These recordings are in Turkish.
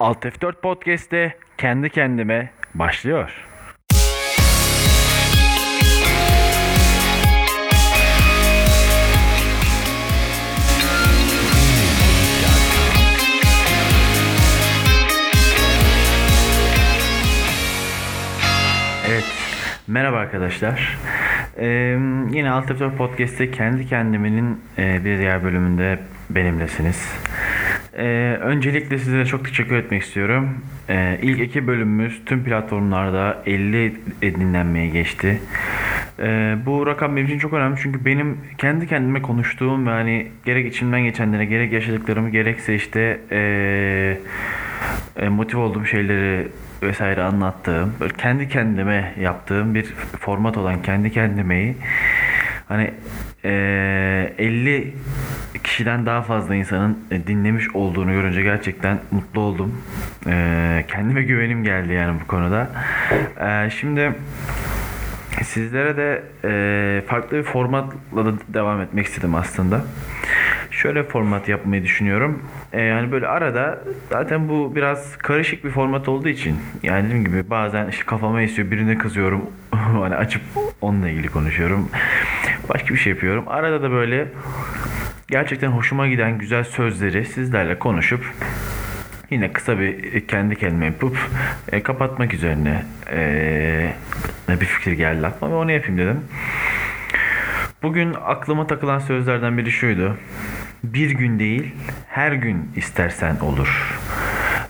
Alt F4 Podcast'te kendi kendime başlıyor. Evet, merhaba arkadaşlar. Ee, yine Alt F4 Podcast'te kendi kendimenin e, bir diğer bölümünde benimlesiniz. Ee, öncelikle sizlere çok teşekkür etmek istiyorum. Ee, ilk iki bölümümüz tüm platformlarda 50 dinlenmeye geçti. Ee, bu rakam benim için çok önemli çünkü benim kendi kendime konuştuğum ve hani gerek içimden geçenlere gerek yaşadıklarımı gerekse işte ee, e, motive olduğum şeyleri vesaire anlattığım, böyle kendi kendime yaptığım bir format olan kendi kendimeyi hani e, 50 kişiden daha fazla insanın e, dinlemiş olduğunu görünce gerçekten mutlu oldum. E, kendime güvenim geldi yani bu konuda. E, şimdi sizlere de farklı bir formatla da devam etmek istedim aslında. Şöyle format yapmayı düşünüyorum. Yani böyle arada zaten bu biraz karışık bir format olduğu için yani dediğim gibi bazen işte kafama esiyor birine kızıyorum hani açıp onunla ilgili konuşuyorum. Başka bir şey yapıyorum. Arada da böyle gerçekten hoşuma giden güzel sözleri sizlerle konuşup yine kısa bir kendi kendime yapıp e, kapatmak üzerine e, bir fikir geldi aklıma ve onu yapayım dedim. Bugün aklıma takılan sözlerden biri şuydu. Bir gün değil, her gün istersen olur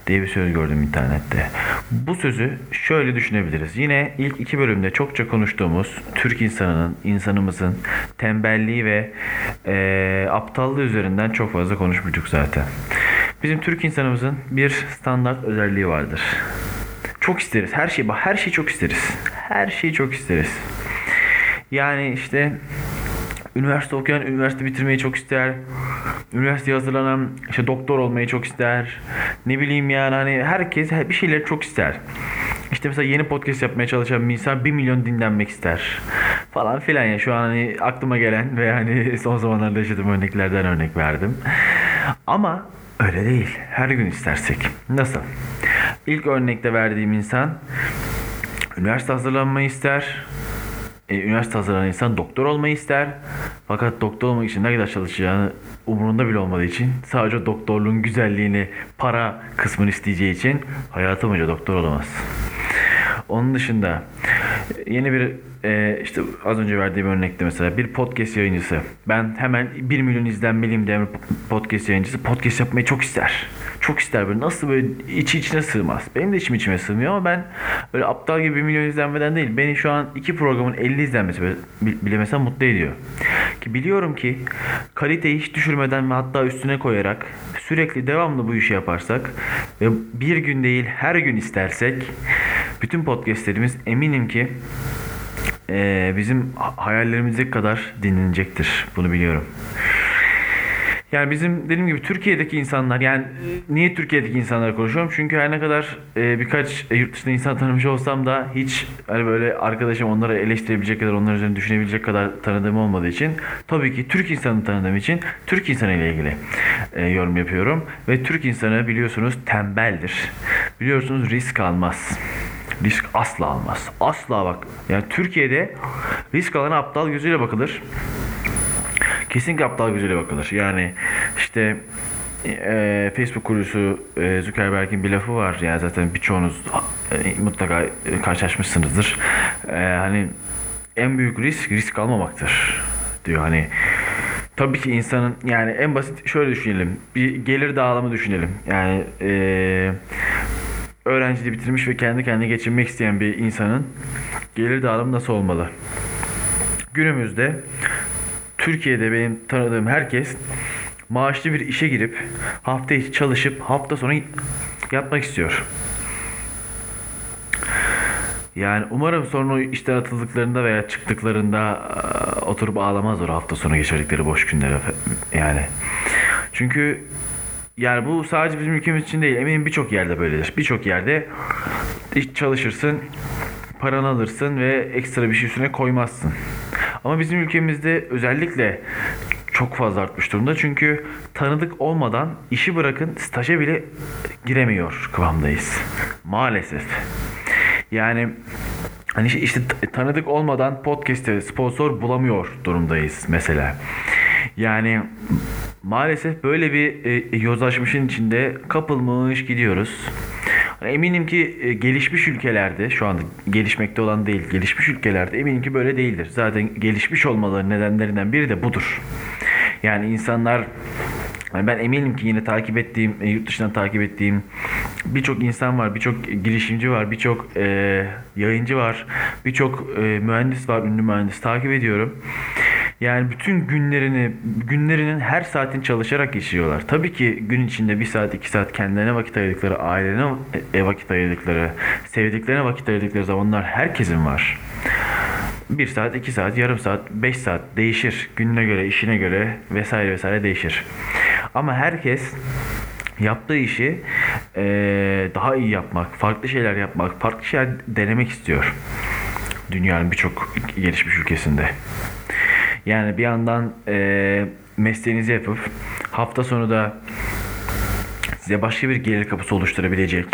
diye bir söz gördüm internette. Bu sözü şöyle düşünebiliriz. Yine ilk iki bölümde çokça konuştuğumuz Türk insanının, insanımızın tembelliği ve e, aptallığı üzerinden çok fazla konuşmuştuk zaten. Bizim Türk insanımızın bir standart özelliği vardır. Çok isteriz. Her şeyi, her şeyi çok isteriz. Her şeyi çok isteriz. Yani işte üniversite okuyan üniversite bitirmeyi çok ister. Üniversiteye hazırlanan işte doktor olmayı çok ister. Ne bileyim yani hani herkes bir şeyleri çok ister. İşte mesela yeni podcast yapmaya çalışan bir insan 1 milyon dinlenmek ister. Falan filan ya şu an hani aklıma gelen ve hani son zamanlarda yaşadığım örneklerden örnek verdim. Ama öyle değil. Her gün istersek. Nasıl? İlk örnekte verdiğim insan üniversite hazırlanmayı ister e, üniversite hazırlanan insan doktor olmayı ister. Fakat doktor olmak için ne kadar çalışacağını umurunda bile olmadığı için sadece doktorluğun güzelliğini, para kısmını isteyeceği için hayatı boyunca doktor olamaz. Onun dışında yeni bir e, işte az önce verdiğim örnekte mesela bir podcast yayıncısı ben hemen 1 milyon izlenmeliyim diyen bir podcast yayıncısı podcast yapmayı çok ister. Çok ister böyle nasıl böyle içi içine sığmaz. Benim de içim içime sığmıyor ama ben böyle aptal gibi 1 milyon izlenmeden değil. Beni şu an iki programın 50 izlenmesi bile mesela mutlu ediyor. Ki biliyorum ki kaliteyi hiç düşürmeden ve hatta üstüne koyarak sürekli devamlı bu işi yaparsak ve bir gün değil her gün istersek bütün podcastlerimiz eminim ki e, bizim hayallerimizdeki kadar dinlenecektir. Bunu biliyorum. Yani bizim dediğim gibi Türkiye'deki insanlar yani niye Türkiye'deki insanlar konuşuyorum? Çünkü her ne kadar e, birkaç e, yurt dışında insan tanımış olsam da hiç hani böyle arkadaşım onları eleştirebilecek kadar onlar üzerine düşünebilecek kadar tanıdığım olmadığı için tabii ki Türk insanı tanıdığım için Türk insanı ile ilgili e, yorum yapıyorum. Ve Türk insanı biliyorsunuz tembeldir. Biliyorsunuz risk almaz risk asla almaz. Asla bak. Yani Türkiye'de risk alana aptal gözüyle bakılır. Kesinlikle aptal gözüyle bakılır. Yani işte e, Facebook kurucusu e, Zuckerberg'in bir lafı var. Yani zaten birçoğunuz e, mutlaka karşılaşmışsınızdır. E, hani en büyük risk risk almamaktır diyor. Hani tabii ki insanın yani en basit şöyle düşünelim. Bir gelir dağılımı düşünelim. Yani eee öğrenciliği bitirmiş ve kendi kendine geçinmek isteyen bir insanın gelir dağılımı nasıl olmalı? Günümüzde Türkiye'de benim tanıdığım herkes maaşlı bir işe girip hafta içi çalışıp hafta sonu yatmak istiyor. Yani umarım sonra işten atıldıklarında veya çıktıklarında oturup ağlamazlar hafta sonu geçirdikleri boş günleri. Yani çünkü yani bu sadece bizim ülkemiz için değil. Eminim birçok yerde böyledir. Birçok yerde çalışırsın, paranı alırsın ve ekstra bir şey üstüne koymazsın. Ama bizim ülkemizde özellikle çok fazla artmış durumda. Çünkü tanıdık olmadan işi bırakın staja bile giremiyor kıvamdayız. Maalesef. Yani hani işte tanıdık olmadan podcast'te sponsor bulamıyor durumdayız mesela. Yani maalesef böyle bir e, yozlaşmışın içinde kapılmış gidiyoruz. Hani eminim ki e, gelişmiş ülkelerde şu anda gelişmekte olan değil gelişmiş ülkelerde eminim ki böyle değildir. Zaten gelişmiş olmaları nedenlerinden biri de budur. Yani insanlar yani ben eminim ki yine takip ettiğim, e, yurt dışından takip ettiğim birçok insan var, birçok girişimci var, birçok e, yayıncı var, birçok e, mühendis var, ünlü mühendis takip ediyorum. Yani bütün günlerini, günlerinin her saatin çalışarak geçiriyorlar. Tabii ki gün içinde bir saat, iki saat kendilerine vakit ayırdıkları, ailelerine e, vakit ayırdıkları, sevdiklerine vakit ayırdıkları zamanlar herkesin var. Bir saat, iki saat, yarım saat, beş saat değişir. Gününe göre, işine göre vesaire vesaire değişir. Ama herkes yaptığı işi e, daha iyi yapmak, farklı şeyler yapmak, farklı şeyler denemek istiyor. Dünyanın birçok gelişmiş ülkesinde. Yani bir yandan e, mesleğinizi yapıp hafta sonu da size başka bir gelir kapısı oluşturabilecek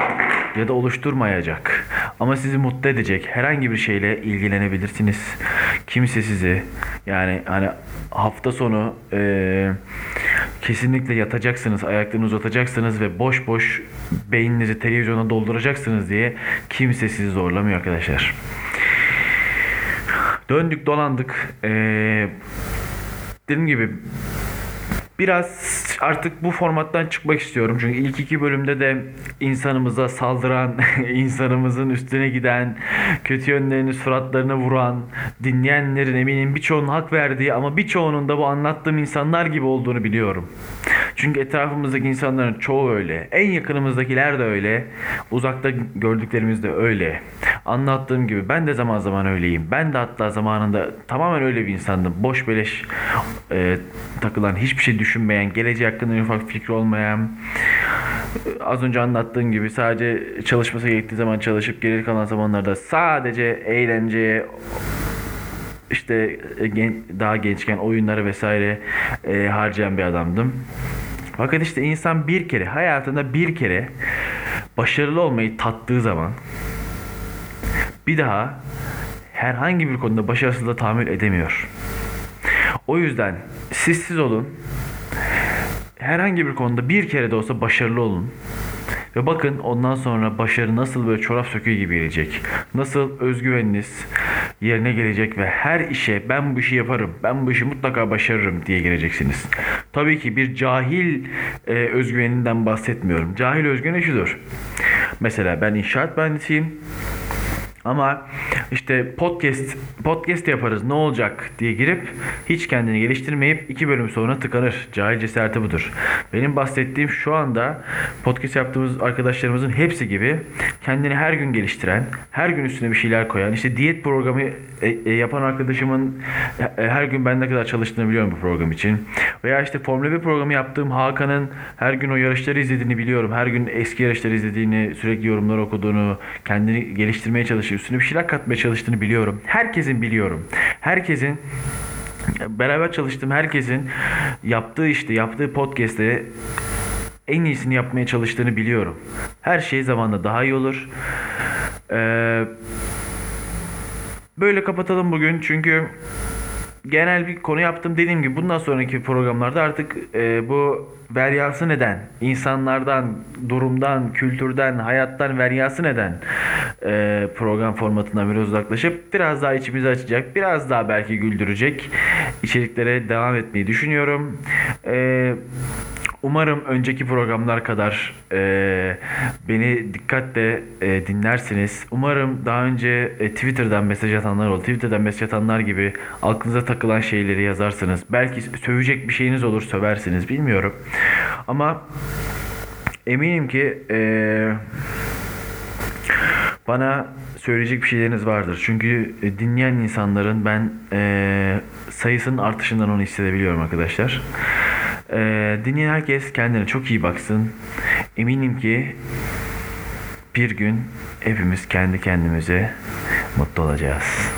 ya da oluşturmayacak ama sizi mutlu edecek herhangi bir şeyle ilgilenebilirsiniz. Kimse sizi yani hani hafta sonu e, kesinlikle yatacaksınız, ayaklarınızı uzatacaksınız ve boş boş beyninizi televizyona dolduracaksınız diye kimse sizi zorlamıyor arkadaşlar. Döndük dolandık. Ee, dediğim gibi biraz artık bu formattan çıkmak istiyorum. Çünkü ilk iki bölümde de insanımıza saldıran, insanımızın üstüne giden, kötü yönlerini suratlarına vuran, dinleyenlerin eminim birçoğunun hak verdiği ama birçoğunun da bu anlattığım insanlar gibi olduğunu biliyorum. Çünkü etrafımızdaki insanların çoğu öyle. En yakınımızdakiler de öyle. Uzakta gördüklerimiz de öyle. Anlattığım gibi ben de zaman zaman öyleyim. Ben de hatta zamanında tamamen öyle bir insandım. Boş beleş e, takılan, hiçbir şey düşünmeyen, geleceği hakkında en ufak fikri olmayan, az önce anlattığım gibi sadece çalışması gerektiği zaman çalışıp geri kalan zamanlarda sadece eğlenceye işte daha gençken oyunları vesaire e, harcayan bir adamdım. Fakat işte insan bir kere hayatında bir kere başarılı olmayı tattığı zaman bir daha herhangi bir konuda başarısızlığa tahammül edemiyor. O yüzden siz siz olun. Herhangi bir konuda bir kere de olsa başarılı olun. Ve bakın ondan sonra başarı nasıl böyle çorap söküğü gibi gelecek. Nasıl özgüveniniz yerine gelecek ve her işe ben bu işi yaparım, ben bu işi mutlaka başarırım diye geleceksiniz. Tabii ki bir cahil e, özgüveninden bahsetmiyorum. Cahil özgüveni şudur. Mesela ben inşaat mühendisiyim. Ama işte podcast podcast yaparız ne olacak diye girip hiç kendini geliştirmeyip iki bölüm sonra tıkanır. Cahil cesareti budur. Benim bahsettiğim şu anda podcast yaptığımız arkadaşlarımızın hepsi gibi kendini her gün geliştiren, her gün üstüne bir şeyler koyan, işte diyet programı e, e, yapan arkadaşımın e, her gün ben ne kadar çalıştığını biliyorum bu program için. Veya işte Formula 1 programı yaptığım Hakan'ın her gün o yarışları izlediğini biliyorum. Her gün eski yarışları izlediğini, sürekli yorumlar okuduğunu, kendini geliştirmeye çalıştığını üstüne bir şeyler katmaya çalıştığını biliyorum. Herkesin biliyorum. Herkesin beraber çalıştığım herkesin yaptığı işte yaptığı podcast'te en iyisini yapmaya çalıştığını biliyorum. Her şey zamanla daha iyi olur. Ee, böyle kapatalım bugün çünkü genel bir konu yaptım. Dediğim gibi bundan sonraki programlarda artık e, bu veryası neden, insanlardan, durumdan, kültürden, hayattan veryası neden e, program formatından biraz uzaklaşıp biraz daha içimizi açacak, biraz daha belki güldürecek içeriklere devam etmeyi düşünüyorum. Eee Umarım önceki programlar kadar e, beni dikkatle e, dinlersiniz. Umarım daha önce e, Twitter'dan mesaj atanlar oldu. Twitter'dan mesaj atanlar gibi aklınıza takılan şeyleri yazarsınız. Belki sövecek bir şeyiniz olur söversiniz bilmiyorum. Ama eminim ki e, bana söyleyecek bir şeyleriniz vardır. Çünkü e, dinleyen insanların ben e, sayısının artışından onu hissedebiliyorum arkadaşlar. Ee, dinleyen herkes kendine çok iyi baksın. Eminim ki bir gün hepimiz kendi kendimize mutlu olacağız.